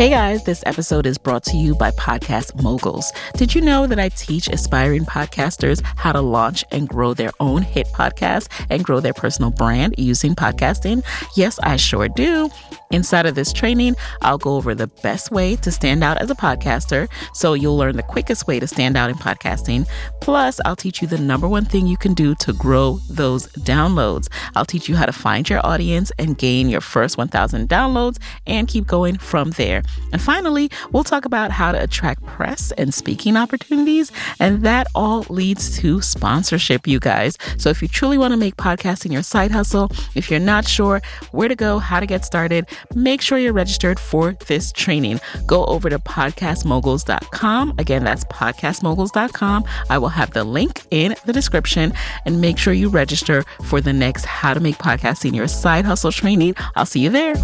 Hey guys, this episode is brought to you by Podcast Moguls. Did you know that I teach aspiring podcasters how to launch and grow their own hit podcast and grow their personal brand using podcasting? Yes, I sure do. Inside of this training, I'll go over the best way to stand out as a podcaster so you'll learn the quickest way to stand out in podcasting. Plus, I'll teach you the number one thing you can do to grow those downloads. I'll teach you how to find your audience and gain your first 1,000 downloads and keep going from there. And finally, we'll talk about how to attract press and speaking opportunities. And that all leads to sponsorship, you guys. So if you truly want to make podcasting your side hustle, if you're not sure where to go, how to get started, make sure you're registered for this training. Go over to podcastmoguls.com. Again, that's podcastmoguls.com. I will have the link in the description and make sure you register for the next How to Make Podcasting Your Side Hustle training. I'll see you there.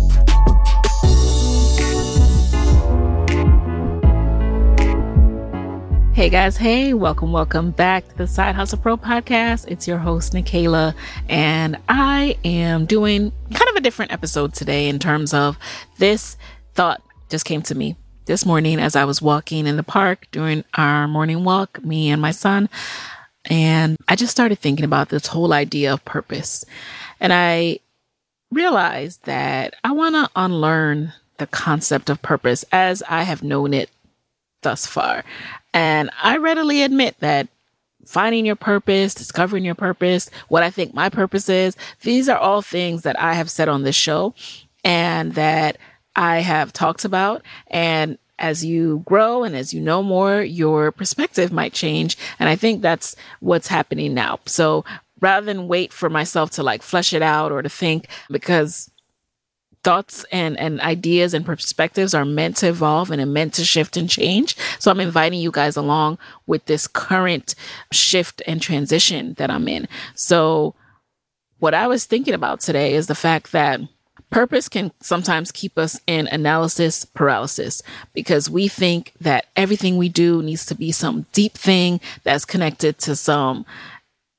Hey guys, hey, welcome, welcome back to the Side Hustle Pro podcast. It's your host, Nicaila, and I am doing kind of a different episode today in terms of this thought just came to me this morning as I was walking in the park during our morning walk, me and my son. And I just started thinking about this whole idea of purpose. And I realized that I want to unlearn the concept of purpose as I have known it thus far. And I readily admit that finding your purpose, discovering your purpose, what I think my purpose is, these are all things that I have said on this show and that I have talked about. And as you grow and as you know more, your perspective might change. And I think that's what's happening now. So rather than wait for myself to like flesh it out or to think, because thoughts and, and ideas and perspectives are meant to evolve and are meant to shift and change. So I'm inviting you guys along with this current shift and transition that I'm in. So what I was thinking about today is the fact that purpose can sometimes keep us in analysis paralysis because we think that everything we do needs to be some deep thing that's connected to some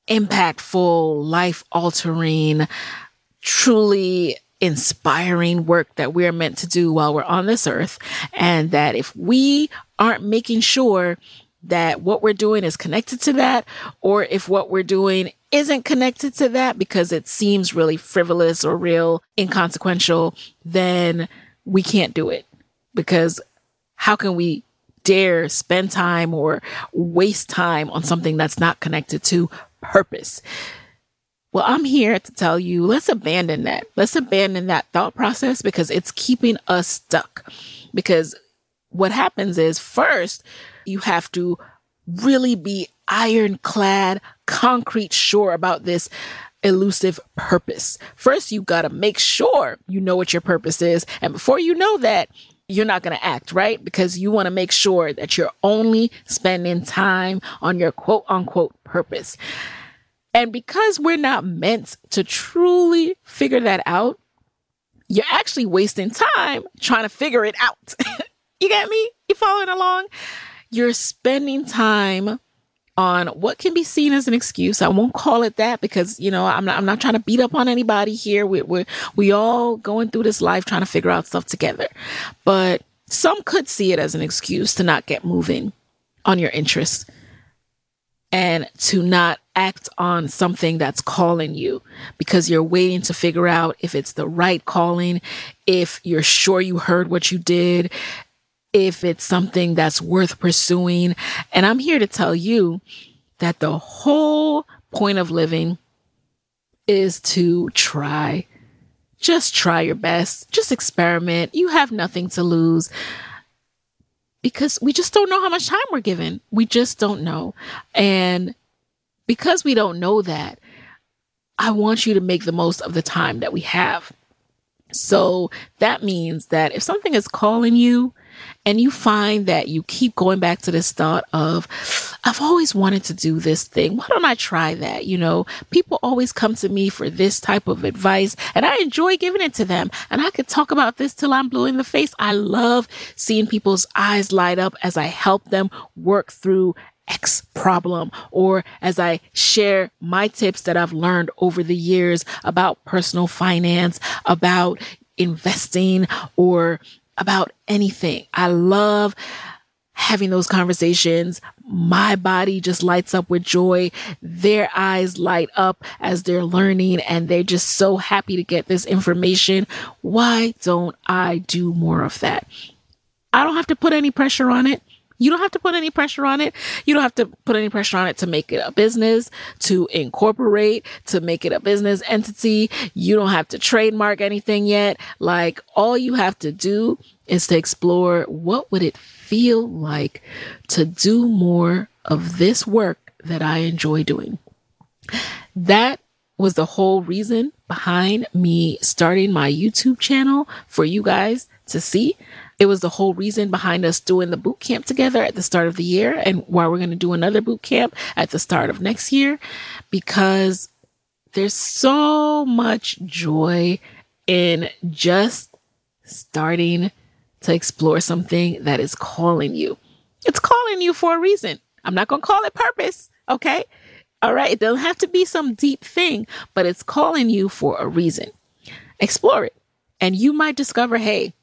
impactful, life altering, truly inspiring work that we're meant to do while we're on this earth. And that if we aren't making sure that what we're doing is connected to that, or if what we're doing isn't connected to that because it seems really frivolous or real inconsequential, then we can't do it. Because how can we dare spend time or waste time on something that's not connected to purpose? Well, I'm here to tell you let's abandon that. Let's abandon that thought process because it's keeping us stuck. Because what happens is first, you have to really be ironclad, concrete sure about this elusive purpose. First, you got to make sure you know what your purpose is. And before you know that, you're not going to act, right? Because you want to make sure that you're only spending time on your quote unquote purpose. And because we're not meant to truly figure that out, you're actually wasting time trying to figure it out. you get me? You following along? You're spending time on what can be seen as an excuse. I won't call it that because, you know, I'm not, I'm not trying to beat up on anybody here. We, we, we all going through this life trying to figure out stuff together. But some could see it as an excuse to not get moving on your interests and to not act on something that's calling you because you're waiting to figure out if it's the right calling, if you're sure you heard what you did, if it's something that's worth pursuing. And I'm here to tell you that the whole point of living is to try. Just try your best. Just experiment. You have nothing to lose because we just don't know how much time we're given. We just don't know. And because we don't know that, I want you to make the most of the time that we have. So that means that if something is calling you and you find that you keep going back to this thought of, I've always wanted to do this thing. Why don't I try that? You know, people always come to me for this type of advice and I enjoy giving it to them. And I could talk about this till I'm blue in the face. I love seeing people's eyes light up as I help them work through X problem or as I share my tips that I've learned over the years about personal finance, about investing or about anything. I love having those conversations. My body just lights up with joy. Their eyes light up as they're learning and they're just so happy to get this information. Why don't I do more of that? I don't have to put any pressure on it. You don't have to put any pressure on it. You don't have to put any pressure on it to make it a business, to incorporate, to make it a business entity. You don't have to trademark anything yet. Like all you have to do is to explore what would it feel like to do more of this work that I enjoy doing. That was the whole reason behind me starting my YouTube channel for you guys to see. It was the whole reason behind us doing the boot camp together at the start of the year and why we're going to do another boot camp at the start of next year because there's so much joy in just starting to explore something that is calling you. It's calling you for a reason. I'm not going to call it purpose. Okay. All right. It doesn't have to be some deep thing, but it's calling you for a reason. Explore it. And you might discover, hey,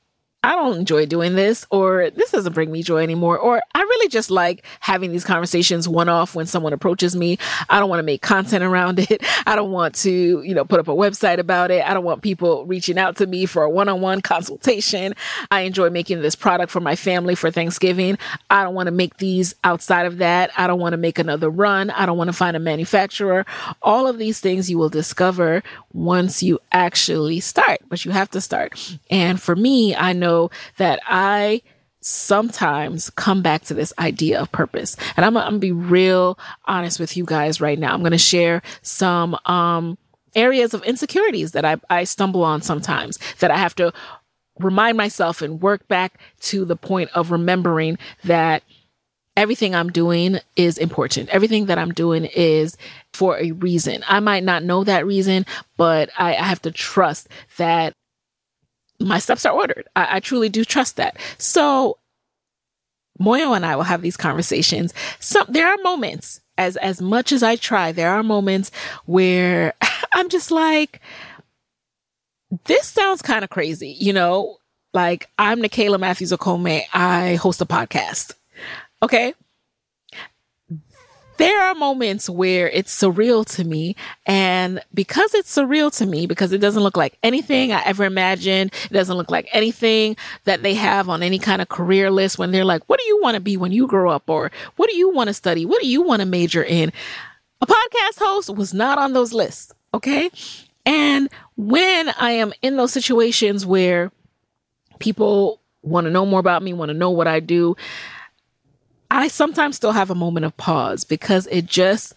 I don't enjoy doing this, or this doesn't bring me joy anymore, or I really just like having these conversations one off when someone approaches me. I don't want to make content around it. I don't want to, you know, put up a website about it. I don't want people reaching out to me for a one on one consultation. I enjoy making this product for my family for Thanksgiving. I don't want to make these outside of that. I don't want to make another run. I don't want to find a manufacturer. All of these things you will discover once you actually start, but you have to start. And for me, I know know that I sometimes come back to this idea of purpose. And I'm, I'm gonna be real honest with you guys right now. I'm gonna share some um, areas of insecurities that I, I stumble on sometimes that I have to remind myself and work back to the point of remembering that everything I'm doing is important. Everything that I'm doing is for a reason. I might not know that reason, but I, I have to trust that my steps are ordered. I, I truly do trust that. So Moyo and I will have these conversations. Some there are moments, as as much as I try, there are moments where I'm just like, this sounds kind of crazy, you know. Like I'm Nicaila Matthews Okome. I host a podcast. Okay there are moments where it's surreal to me. And because it's surreal to me, because it doesn't look like anything I ever imagined, it doesn't look like anything that they have on any kind of career list when they're like, what do you want to be when you grow up? Or what do you want to study? What do you want to major in? A podcast host was not on those lists. Okay. And when I am in those situations where people want to know more about me, want to know what I do, I sometimes still have a moment of pause because it just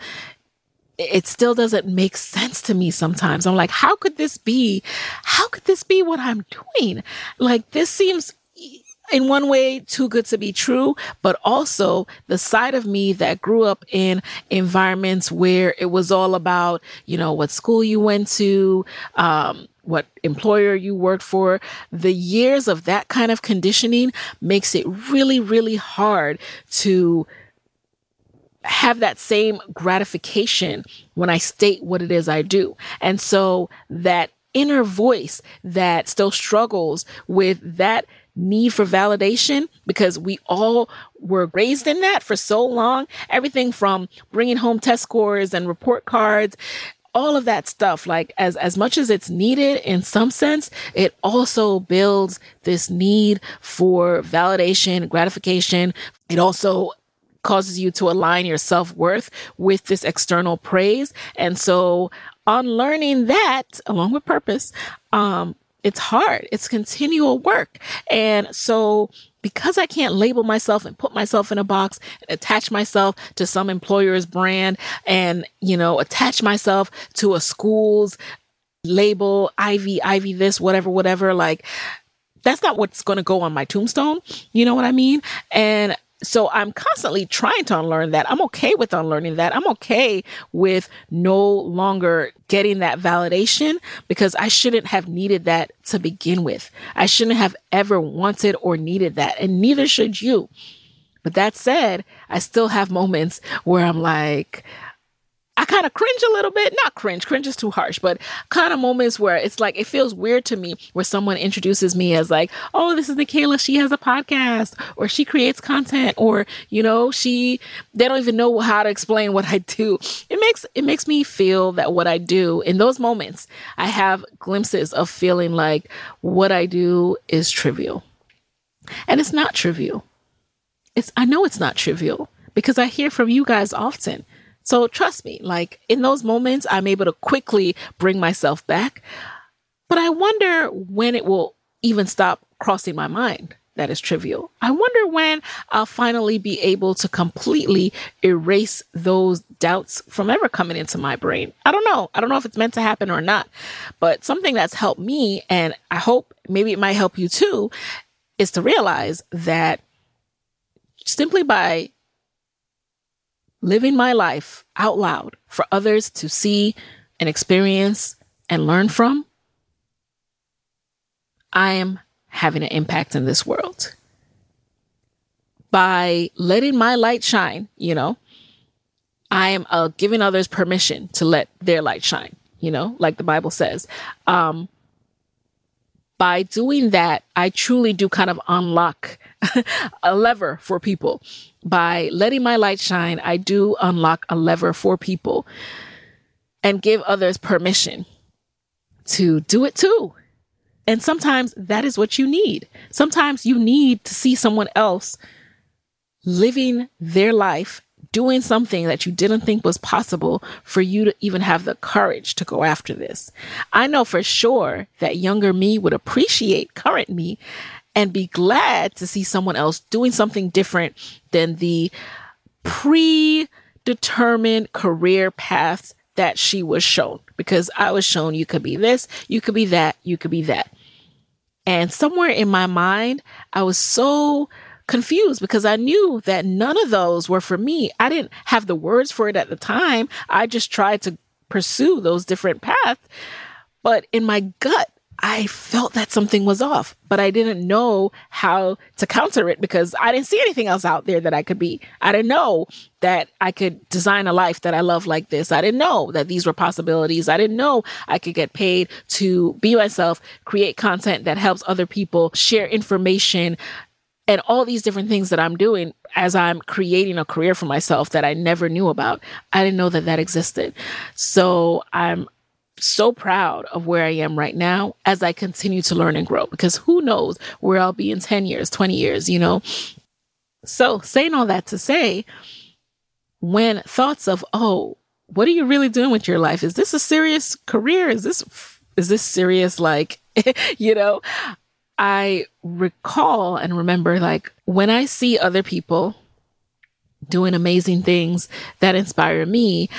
it still doesn't make sense to me sometimes. I'm like, how could this be? How could this be what I'm doing? Like this seems in one way too good to be true, but also the side of me that grew up in environments where it was all about, you know, what school you went to, um, what employer you work for, the years of that kind of conditioning makes it really, really hard to have that same gratification when I state what it is I do. And so that inner voice that still struggles with that need for validation because we all were raised in that for so long. Everything from bringing home test scores and report cards, all of that stuff like as as much as it's needed in some sense it also builds this need for validation gratification. It also causes you to align your self-worth with this external praise. And so unlearning that along with purpose um it's hard. It's continual work. And so because I can't label myself and put myself in a box attach myself to some employer's brand and, you know, attach myself to a school's label, Ivy, Ivy this, whatever, whatever, like that's not what's going to go on my tombstone. You know what I mean? And so I'm constantly trying to unlearn that. I'm okay with unlearning that. I'm okay with no longer getting that validation because I shouldn't have needed that to begin with. I shouldn't have ever wanted or needed that. And neither should you. But that said, I still have moments where I'm like, kind of cringe a little bit. Not cringe, cringe is too harsh, but kind of moments where it's like, it feels weird to me where someone introduces me as like, oh, this is Nicaila. She has a podcast or she creates content or, you know, she, they don't even know how to explain what I do. It makes, it makes me feel that what I do in those moments, I have glimpses of feeling like what I do is trivial. And it's not trivial. It's, I know it's not trivial because I hear from you guys often. So trust me, like in those moments, I'm able to quickly bring myself back. But I wonder when it will even stop crossing my mind that is trivial. I wonder when I'll finally be able to completely erase those doubts from ever coming into my brain. I don't know. I don't know if it's meant to happen or not, but something that's helped me, and I hope maybe it might help you too, is to realize that simply by living my life out loud for others to see and experience and learn from, I am having an impact in this world. By letting my light shine, you know, I am uh, giving others permission to let their light shine, you know, like the Bible says. Um, by doing that, I truly do kind of unlock a lever for people. By letting my light shine, I do unlock a lever for people and give others permission to do it too. And sometimes that is what you need. Sometimes you need to see someone else living their life doing something that you didn't think was possible for you to even have the courage to go after this. I know for sure that younger me would appreciate current me and be glad to see someone else doing something different than the predetermined career paths that she was shown because I was shown you could be this, you could be that, you could be that. And somewhere in my mind, I was so confused because I knew that none of those were for me. I didn't have the words for it at the time. I just tried to pursue those different paths. But in my gut, I felt that something was off, but I didn't know how to counter it because I didn't see anything else out there that I could be. I didn't know that I could design a life that I love like this. I didn't know that these were possibilities. I didn't know I could get paid to be myself, create content that helps other people, share information, and all these different things that I'm doing as I'm creating a career for myself that I never knew about. I didn't know that that existed. So I'm so proud of where I am right now as I continue to learn and grow because who knows where I'll be in 10 years, 20 years, you know? So saying all that to say, when thoughts of, oh, what are you really doing with your life? Is this a serious career? Is this, is this serious? Like, you know, I recall and remember like when I see other people doing amazing things that inspire me,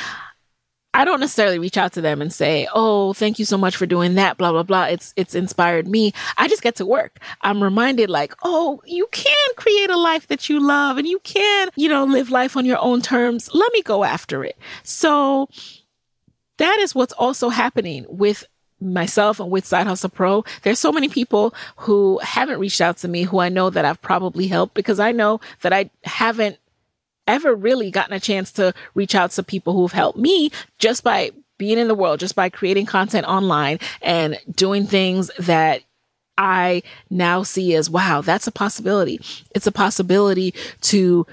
I don't necessarily reach out to them and say, "Oh, thank you so much for doing that." Blah blah blah. It's it's inspired me. I just get to work. I'm reminded, like, "Oh, you can create a life that you love, and you can, you know, live life on your own terms. Let me go after it." So that is what's also happening with myself and with Side Hustle Pro, there's so many people who haven't reached out to me who I know that I've probably helped because I know that I haven't ever really gotten a chance to reach out to people who've helped me just by being in the world, just by creating content online and doing things that I now see as wow, that's a possibility. It's a possibility to,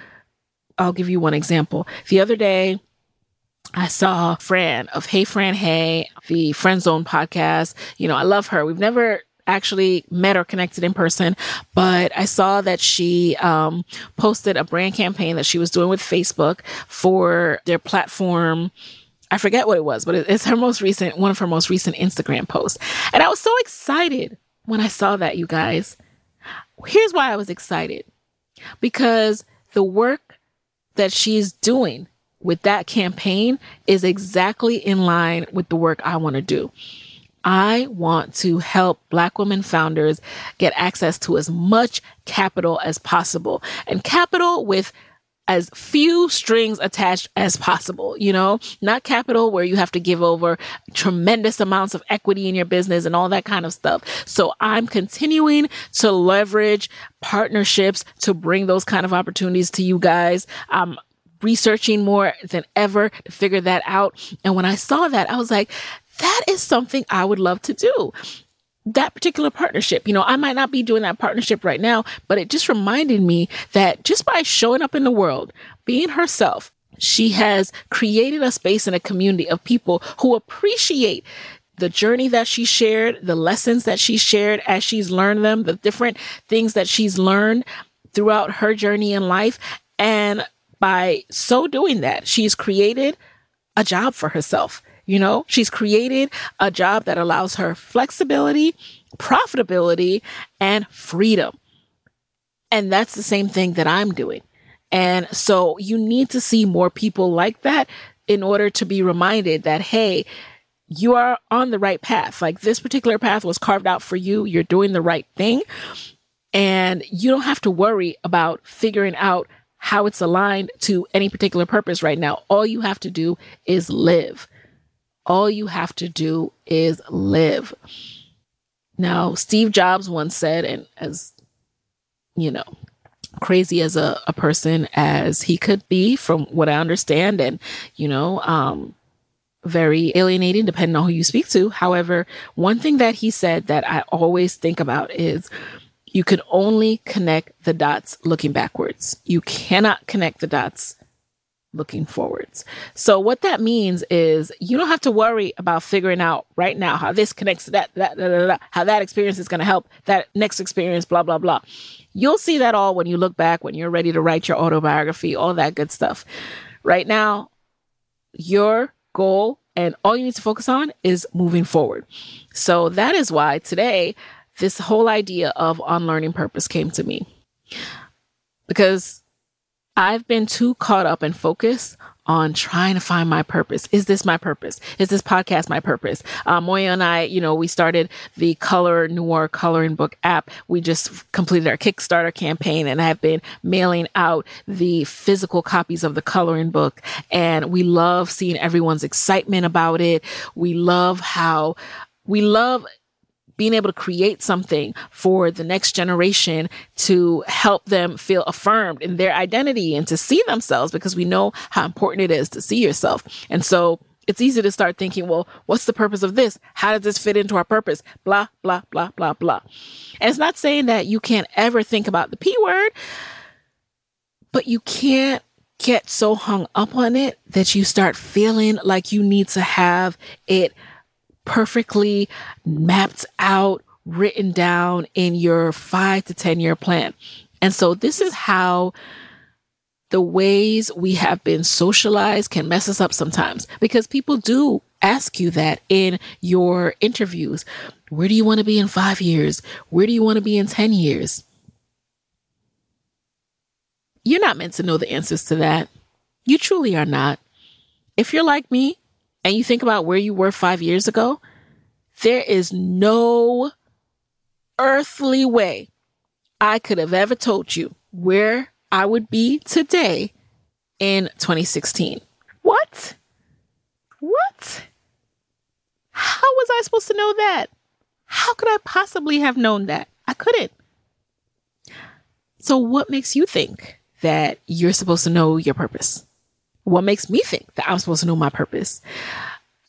I'll give you one example. The other day, I saw Fran of Hey Fran Hey, the Friend Zone podcast. You know, I love her. We've never actually met or connected in person, but I saw that she um, posted a brand campaign that she was doing with Facebook for their platform. I forget what it was, but it's her most recent, one of her most recent Instagram posts. And I was so excited when I saw that, you guys. Here's why I was excited because the work that she's doing with that campaign is exactly in line with the work I want to do. I want to help Black women founders get access to as much capital as possible and capital with as few strings attached as possible, you know, not capital where you have to give over tremendous amounts of equity in your business and all that kind of stuff. So I'm continuing to leverage partnerships to bring those kind of opportunities to you guys. I'm researching more than ever to figure that out. And when I saw that, I was like, that is something I would love to do that particular partnership. You know, I might not be doing that partnership right now, but it just reminded me that just by showing up in the world, being herself, she has created a space and a community of people who appreciate the journey that she shared, the lessons that she shared as she's learned them, the different things that she's learned throughout her journey in life. And by so doing that, she's created a job for herself. You know, she's created a job that allows her flexibility, profitability, and freedom. And that's the same thing that I'm doing. And so you need to see more people like that in order to be reminded that, hey, you are on the right path. Like this particular path was carved out for you. You're doing the right thing. And you don't have to worry about figuring out how it's aligned to any particular purpose right now. All you have to do is live. All you have to do is live. Now, Steve Jobs once said, and as you know, crazy as a, a person as he could be, from what I understand, and you know, um, very alienating depending on who you speak to. However, one thing that he said that I always think about is you can only connect the dots looking backwards. You cannot connect the dots looking forwards. So what that means is you don't have to worry about figuring out right now how this connects to that, that, that, that, how that experience is going to help that next experience, blah, blah, blah. You'll see that all when you look back, when you're ready to write your autobiography, all that good stuff. Right now, your goal and all you need to focus on is moving forward. So that is why today, this whole idea of unlearning purpose came to me. Because I've been too caught up and focused on trying to find my purpose. Is this my purpose? Is this podcast my purpose? Uh, Moyo and I, you know, we started the Color Noir coloring book app. We just completed our Kickstarter campaign and have been mailing out the physical copies of the coloring book. And we love seeing everyone's excitement about it. We love how we love being able to create something for the next generation to help them feel affirmed in their identity and to see themselves because we know how important it is to see yourself. And so it's easy to start thinking, well, what's the purpose of this? How does this fit into our purpose? Blah, blah, blah, blah, blah. And it's not saying that you can't ever think about the P word, but you can't get so hung up on it that you start feeling like you need to have it perfectly mapped out, written down in your five to 10 year plan. And so this is how the ways we have been socialized can mess us up sometimes because people do ask you that in your interviews. Where do you want to be in five years? Where do you want to be in 10 years? You're not meant to know the answers to that. You truly are not. If you're like me, and you think about where you were five years ago, there is no earthly way I could have ever told you where I would be today in 2016. What? What? How was I supposed to know that? How could I possibly have known that? I couldn't. So, what makes you think that you're supposed to know your purpose? What makes me think that I'm supposed to know my purpose.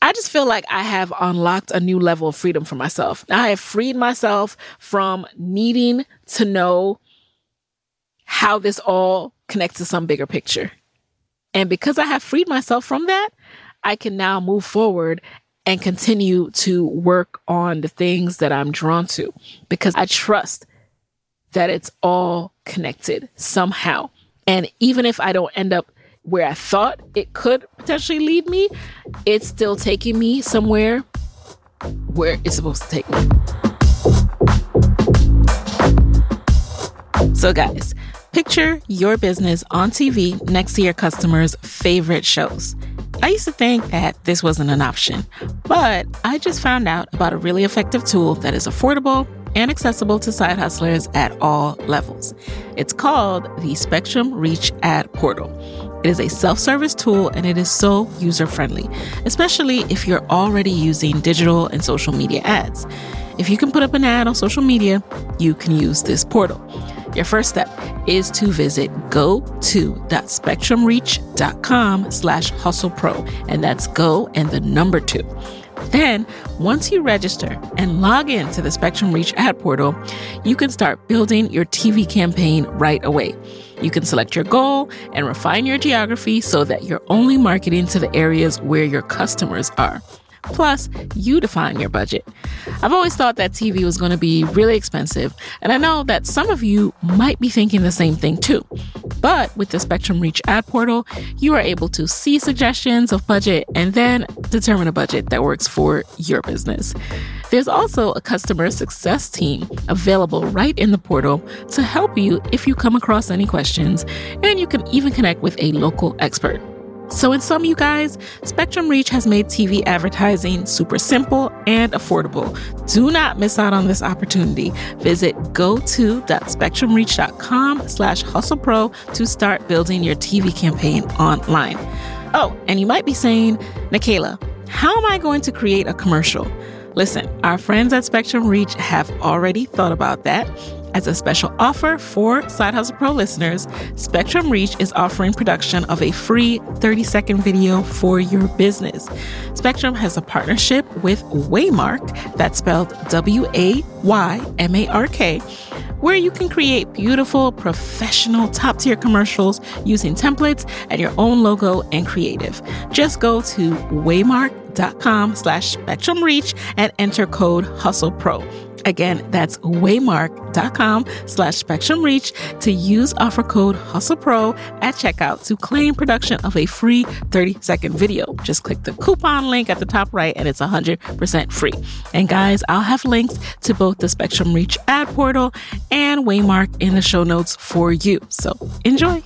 I just feel like I have unlocked a new level of freedom for myself. I have freed myself from needing to know how this all connects to some bigger picture. And because I have freed myself from that, I can now move forward and continue to work on the things that I'm drawn to because I trust that it's all connected somehow. And even if I don't end up where I thought it could potentially lead me, it's still taking me somewhere where it's supposed to take me. So, guys, picture your business on TV next to your customers' favorite shows. I used to think that this wasn't an option, but I just found out about a really effective tool that is affordable and accessible to side hustlers at all levels. It's called the Spectrum Reach Ad Portal. It is a self service tool and it is so user friendly, especially if you're already using digital and social media ads. If you can put up an ad on social media, you can use this portal. Your first step is to visit go to.spectrumreach.com slash hustlepro, and that's go and the number two. Then, once you register and log in to the Spectrum Reach ad portal, you can start building your TV campaign right away. You can select your goal and refine your geography so that you're only marketing to the areas where your customers are. Plus, you define your budget. I've always thought that TV was going to be really expensive, and I know that some of you might be thinking the same thing too. But with the Spectrum Reach ad portal, you are able to see suggestions of budget and then determine a budget that works for your business. There's also a customer success team available right in the portal to help you if you come across any questions, and you can even connect with a local expert. So, in sum, you guys, Spectrum Reach has made TV advertising super simple and affordable. Do not miss out on this opportunity. Visit go to.spectrumreach.com slash hustlepro to start building your TV campaign online. Oh, and you might be saying, Nicaila, how am I going to create a commercial? Listen, our friends at Spectrum Reach have already thought about that as a special offer for Side Hustle Pro listeners, Spectrum Reach is offering production of a free 30 second video for your business. Spectrum has a partnership with Waymark, that's spelled W A Y M A R K, where you can create beautiful, professional, top tier commercials using templates and your own logo and creative. Just go to waymark.com slash spectrum reach and enter code hustle pro Again, that's waymark.com slash spectrum reach to use offer code HustlePro at checkout to claim production of a free 30 second video. Just click the coupon link at the top right and it's 100% free. And guys, I'll have links to both the Spectrum Reach ad portal and Waymark in the show notes for you. So enjoy.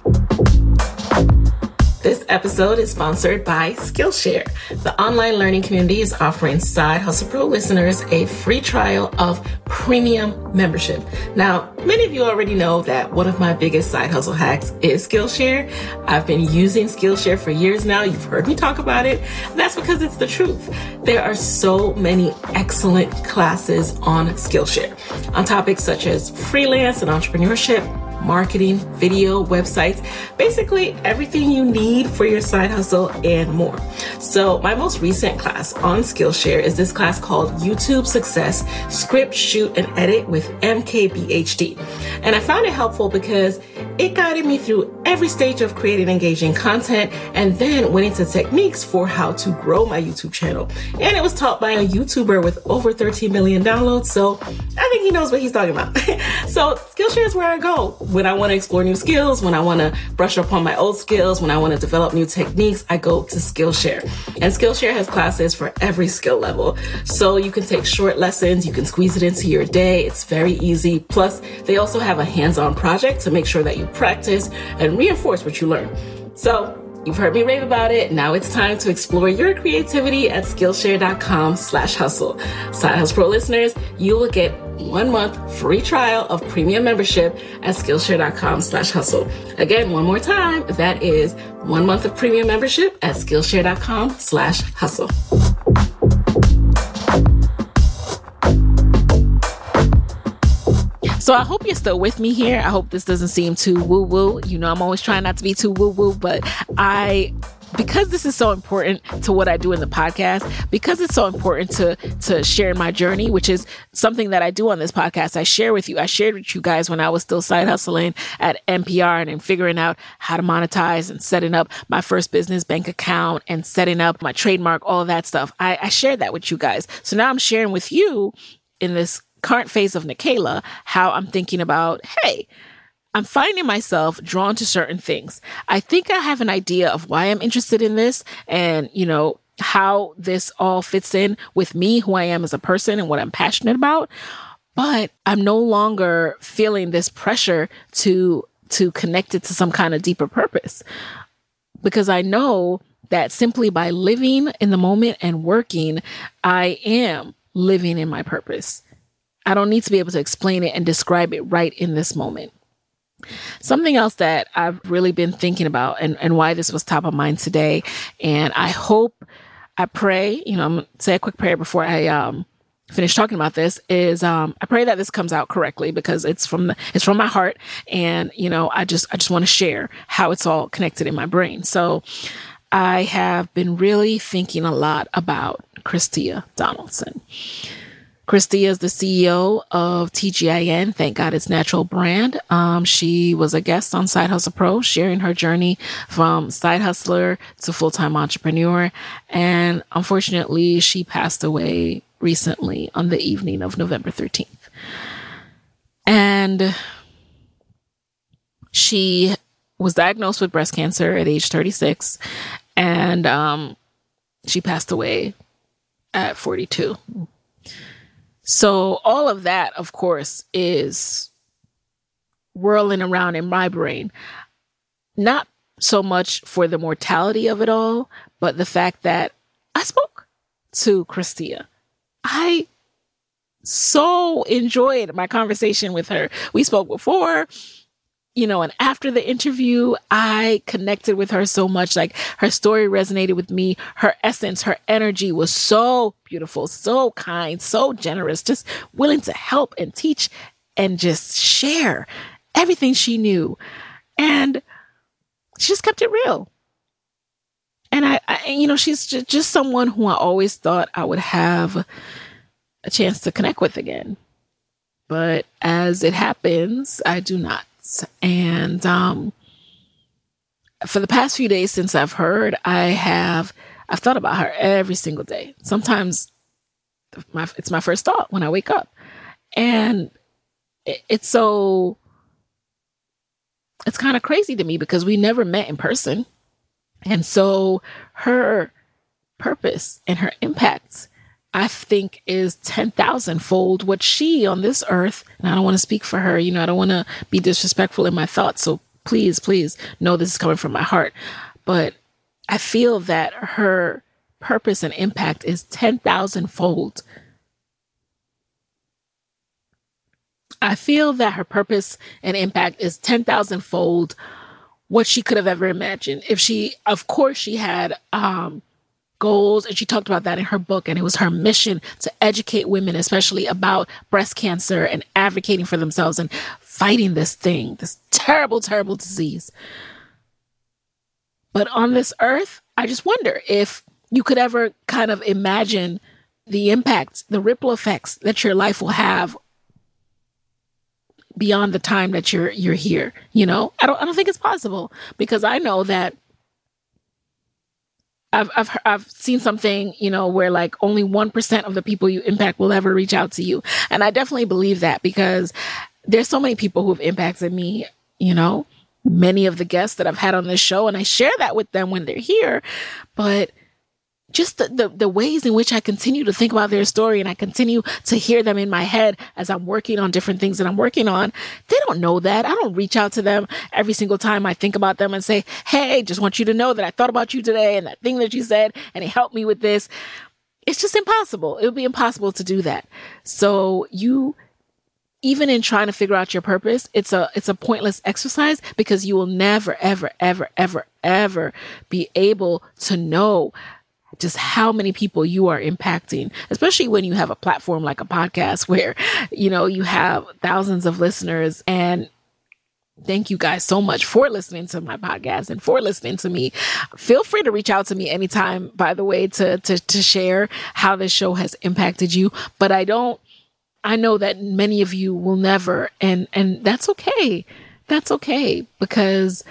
This episode is sponsored by Skillshare. The online learning community is offering Side Hustle Pro listeners a free trial of premium membership. Now, many of you already know that one of my biggest side hustle hacks is Skillshare. I've been using Skillshare for years now. You've heard me talk about it. That's because it's the truth. There are so many excellent classes on Skillshare on topics such as freelance and entrepreneurship marketing, video, websites, basically everything you need for your side hustle and more. So, my most recent class on Skillshare is this class called YouTube Success Script, Shoot, and Edit with MKBHD. And I found it helpful because it guided me through every stage of creating engaging content and then went into techniques for how to grow my YouTube channel. And it was taught by a YouTuber with over 13 million downloads, so I think he knows what he's talking about. so, Skillshare is where I go when I want to explore new skills, when I want to brush up on my old skills, when I want to develop new techniques, I go to Skillshare. And Skillshare has classes for every skill level. So you can take short lessons, you can squeeze it into your day. It's very easy. Plus, they also have a hands-on project to make sure that you practice and reinforce what you learn. So You've heard me rave about it. Now it's time to explore your creativity at Skillshare.com slash hustle. Side Hustle Pro listeners, you will get one month free trial of premium membership at Skillshare.com slash hustle. Again, one more time, that is one month of premium membership at Skillshare.com slash hustle. So I hope you're still with me here. I hope this doesn't seem too woo woo. You know, I'm always trying not to be too woo woo, but I because this is so important to what I do in the podcast, because it's so important to to share my journey, which is something that I do on this podcast. I share with you. I shared with you guys when I was still side hustling at NPR and, and figuring out how to monetize and setting up my first business bank account and setting up my trademark, all that stuff. I, I shared that with you guys. So now I'm sharing with you in this current phase of Nicaila, how I'm thinking about, hey, I'm finding myself drawn to certain things. I think I have an idea of why I'm interested in this and, you know, how this all fits in with me, who I am as a person and what I'm passionate about. But I'm no longer feeling this pressure to to connect it to some kind of deeper purpose. Because I know that simply by living in the moment and working, I am living in my purpose. I don't need to be able to explain it and describe it right in this moment. Something else that I've really been thinking about and, and why this was top of mind today, and I hope, I pray, you know, I'm gonna say a quick prayer before I um finish talking about this is um I pray that this comes out correctly because it's from the it's from my heart and you know I just I just want to share how it's all connected in my brain. So I have been really thinking a lot about Chris-Tia Donaldson. Chris-Tia is the CEO of TGIN. Thank God it's natural brand. Um, she was a guest on Side Hustle Pro, sharing her journey from side hustler to full time entrepreneur. And unfortunately, she passed away recently on the evening of November 13th. And she was diagnosed with breast cancer at age 36 and um, she passed away at 42. So all of that, of course, is whirling around in my brain. Not so much for the mortality of it all, but the fact that I spoke to Chris-Tia. I so enjoyed my conversation with her. We spoke before you know, and after the interview, I connected with her so much. Like her story resonated with me. Her essence, her energy was so beautiful, so kind, so generous, just willing to help and teach and just share everything she knew. And she just kept it real. And I, I you know, she's just, just someone who I always thought I would have a chance to connect with again. But as it happens, I do not. And um, for the past few days since I've heard, I have I've thought about her every single day. Sometimes my, it's my first thought when I wake up, and it, it's so it's kind of crazy to me because we never met in person, and so her purpose and her impact I think is 10,000 fold what she on this earth, and I don't want to speak for her, you know, I don't want to be disrespectful in my thoughts. So please, please know this is coming from my heart. But I feel that her purpose and impact is 10,000 fold. I feel that her purpose and impact is 10,000 fold what she could have ever imagined. If she, of course, she had, um, goals. And she talked about that in her book. And it was her mission to educate women, especially about breast cancer and advocating for themselves and fighting this thing, this terrible, terrible disease. But on this earth, I just wonder if you could ever kind of imagine the impact, the ripple effects that your life will have beyond the time that you're you're here you know i don't i don't think it's possible because i know that I've I've I've seen something, you know, where like only 1% of the people you impact will ever reach out to you. And I definitely believe that because there's so many people who've impacted me, you know, many of the guests that I've had on this show and I share that with them when they're here, but just the, the, the, ways in which I continue to think about their story and I continue to hear them in my head as I'm working on different things that I'm working on. They don't know that. I don't reach out to them every single time I think about them and say, Hey, just want you to know that I thought about you today and that thing that you said and it helped me with this. It's just impossible. It would be impossible to do that. So you, even in trying to figure out your purpose, it's a, it's a pointless exercise because you will never, ever, ever, ever, ever be able to know just how many people you are impacting, especially when you have a platform like a podcast where, you know, you have thousands of listeners and Thank you guys so much for listening to my podcast and for listening to me. Feel free to reach out to me anytime, by the way, to, to, to share how this show has impacted you. But I don't, I know that many of you will never, and, and that's okay. That's okay because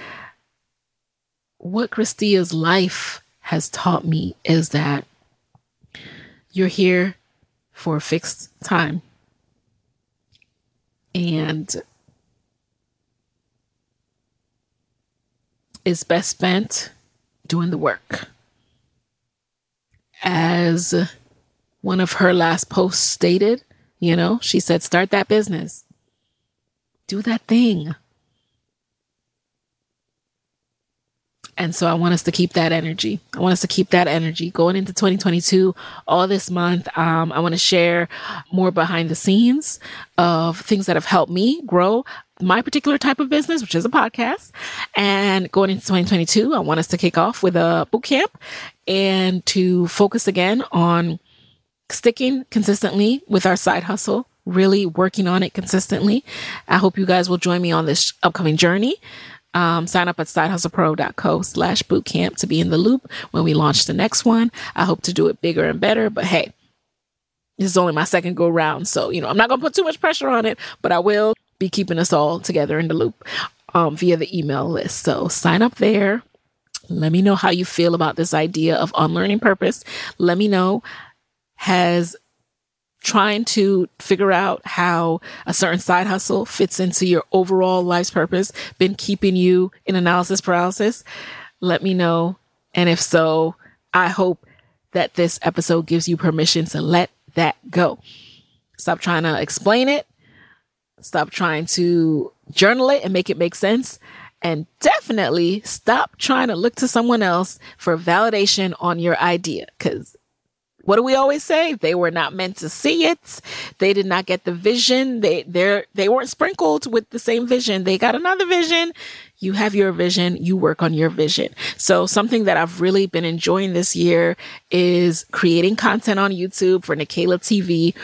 what Chris-Tia's life has taught me is that you're here for a fixed time. And is best spent doing the work. As one of her last posts stated, you know, she said, start that business, do that thing. And so I want us to keep that energy. I want us to keep that energy going into 2022. All this month, um, I want to share more behind the scenes of things that have helped me grow my particular type of business, which is a podcast. And going into 2022, I want us to kick off with a boot camp and to focus again on sticking consistently with our side hustle, really working on it consistently. I hope you guys will join me on this upcoming journey. Um, sign up at sidehustlepro.co slash bootcamp to be in the loop when we launch the next one. I hope to do it bigger and better, but hey, this is only my second go round. So, you know, I'm not going to put too much pressure on it, but I will be keeping us all together in the loop um, via the email list. So sign up there. Let me know how you feel about this idea of unlearning purpose. Let me know has trying to figure out how a certain side hustle fits into your overall life's purpose been keeping you in analysis paralysis? Let me know. And if so, I hope that this episode gives you permission to let that go. Stop trying to explain it. Stop trying to journal it and make it make sense. And definitely stop trying to look to someone else for validation on your idea because what do we always say? They were not meant to see it. They did not get the vision. They they they weren't sprinkled with the same vision. They got another vision. You have your vision. You work on your vision. So something that I've really been enjoying this year is creating content on YouTube for Nicaila TV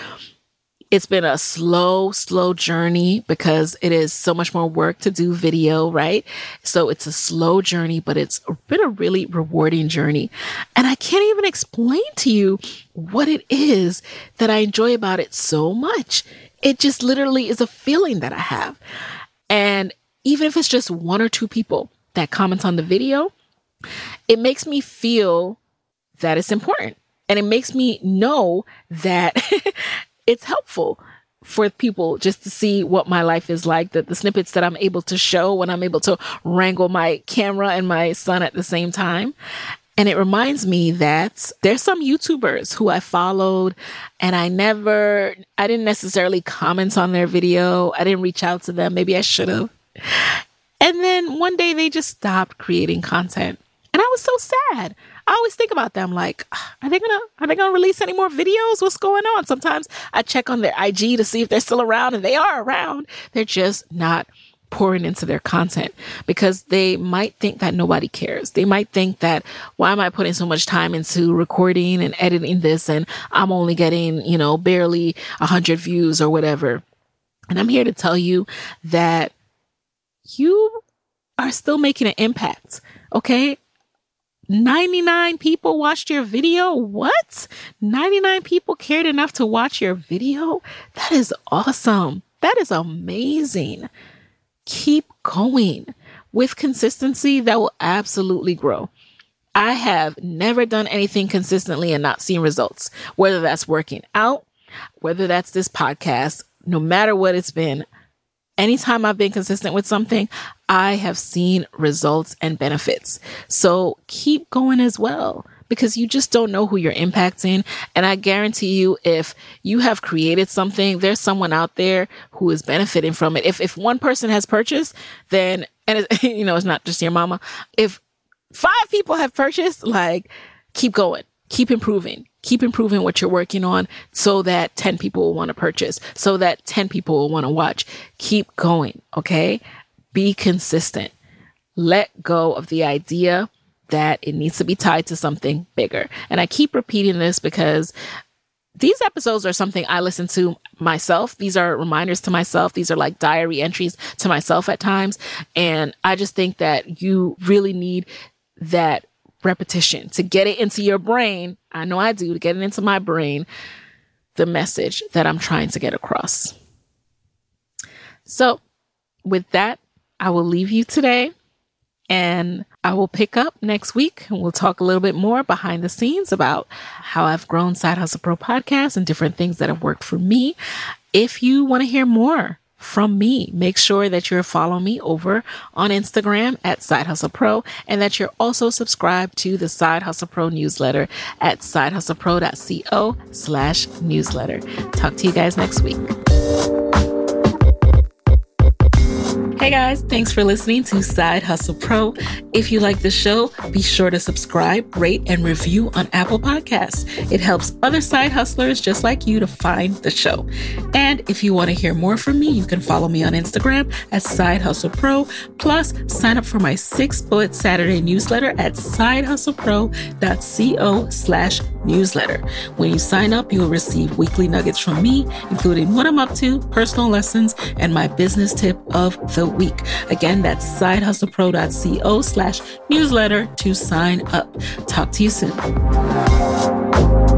it's been a slow, slow journey because it is so much more work to do video, right? So it's a slow journey, but it's been a really rewarding journey. And I can't even explain to you what it is that I enjoy about it so much. It just literally is a feeling that I have. And even if it's just one or two people that comment on the video, it makes me feel that it's important. And it makes me know that it's helpful for people just to see what my life is like, that the snippets that I'm able to show when I'm able to wrangle my camera and my son at the same time. And it reminds me that there's some YouTubers who I followed and I never, I didn't necessarily comment on their video. I didn't reach out to them. Maybe I should have. And then one day they just stopped creating content. And I was so sad. I always think about them like, are they gonna are they gonna release any more videos? What's going on? Sometimes I check on their IG to see if they're still around and they are around. They're just not pouring into their content because they might think that nobody cares. They might think that why am I putting so much time into recording and editing this and I'm only getting, you know, barely a hundred views or whatever. And I'm here to tell you that you are still making an impact. Okay. 99 people watched your video? What? 99 people cared enough to watch your video? That is awesome. That is amazing. Keep going. With consistency, that will absolutely grow. I have never done anything consistently and not seen results, whether that's working out, whether that's this podcast, no matter what it's been anytime I've been consistent with something, I have seen results and benefits. So keep going as well because you just don't know who you're impacting. And I guarantee you, if you have created something, there's someone out there who is benefiting from it. If, if one person has purchased, then, and it, you know, it's not just your mama. If five people have purchased, like keep going, keep improving, keep improving what you're working on so that 10 people will want to purchase, so that 10 people will want to watch. Keep going. Okay. Be consistent. Let go of the idea that it needs to be tied to something bigger. And I keep repeating this because these episodes are something I listen to myself. These are reminders to myself. These are like diary entries to myself at times. And I just think that you really need that repetition to get it into your brain. I know I do to get it into my brain, the message that I'm trying to get across. So, with that, I will leave you today and I will pick up next week and we'll talk a little bit more behind the scenes about how I've grown Side Hustle Pro podcast and different things that have worked for me. If you want to hear more from me. Make sure that you're following me over on Instagram at Side Hustle Pro and that you're also subscribed to the Side Hustle Pro newsletter at sidehustlepro.co slash newsletter. Talk to you guys next week. Hey guys, thanks for listening to Side Hustle Pro. If you like the show, be sure to subscribe, rate, and review on Apple Podcasts. It helps other side hustlers just like you to find the show. And if you want to hear more from me, you can follow me on Instagram at Side Hustle Pro. Plus, sign up for my six bullet Saturday newsletter at sidehustlepro.co slash newsletter. When you sign up, you will receive weekly nuggets from me, including what I'm up to, personal lessons, and my business tip of the week. Again, that's sidehustlepro.co slash newsletter to sign up. Talk to you soon.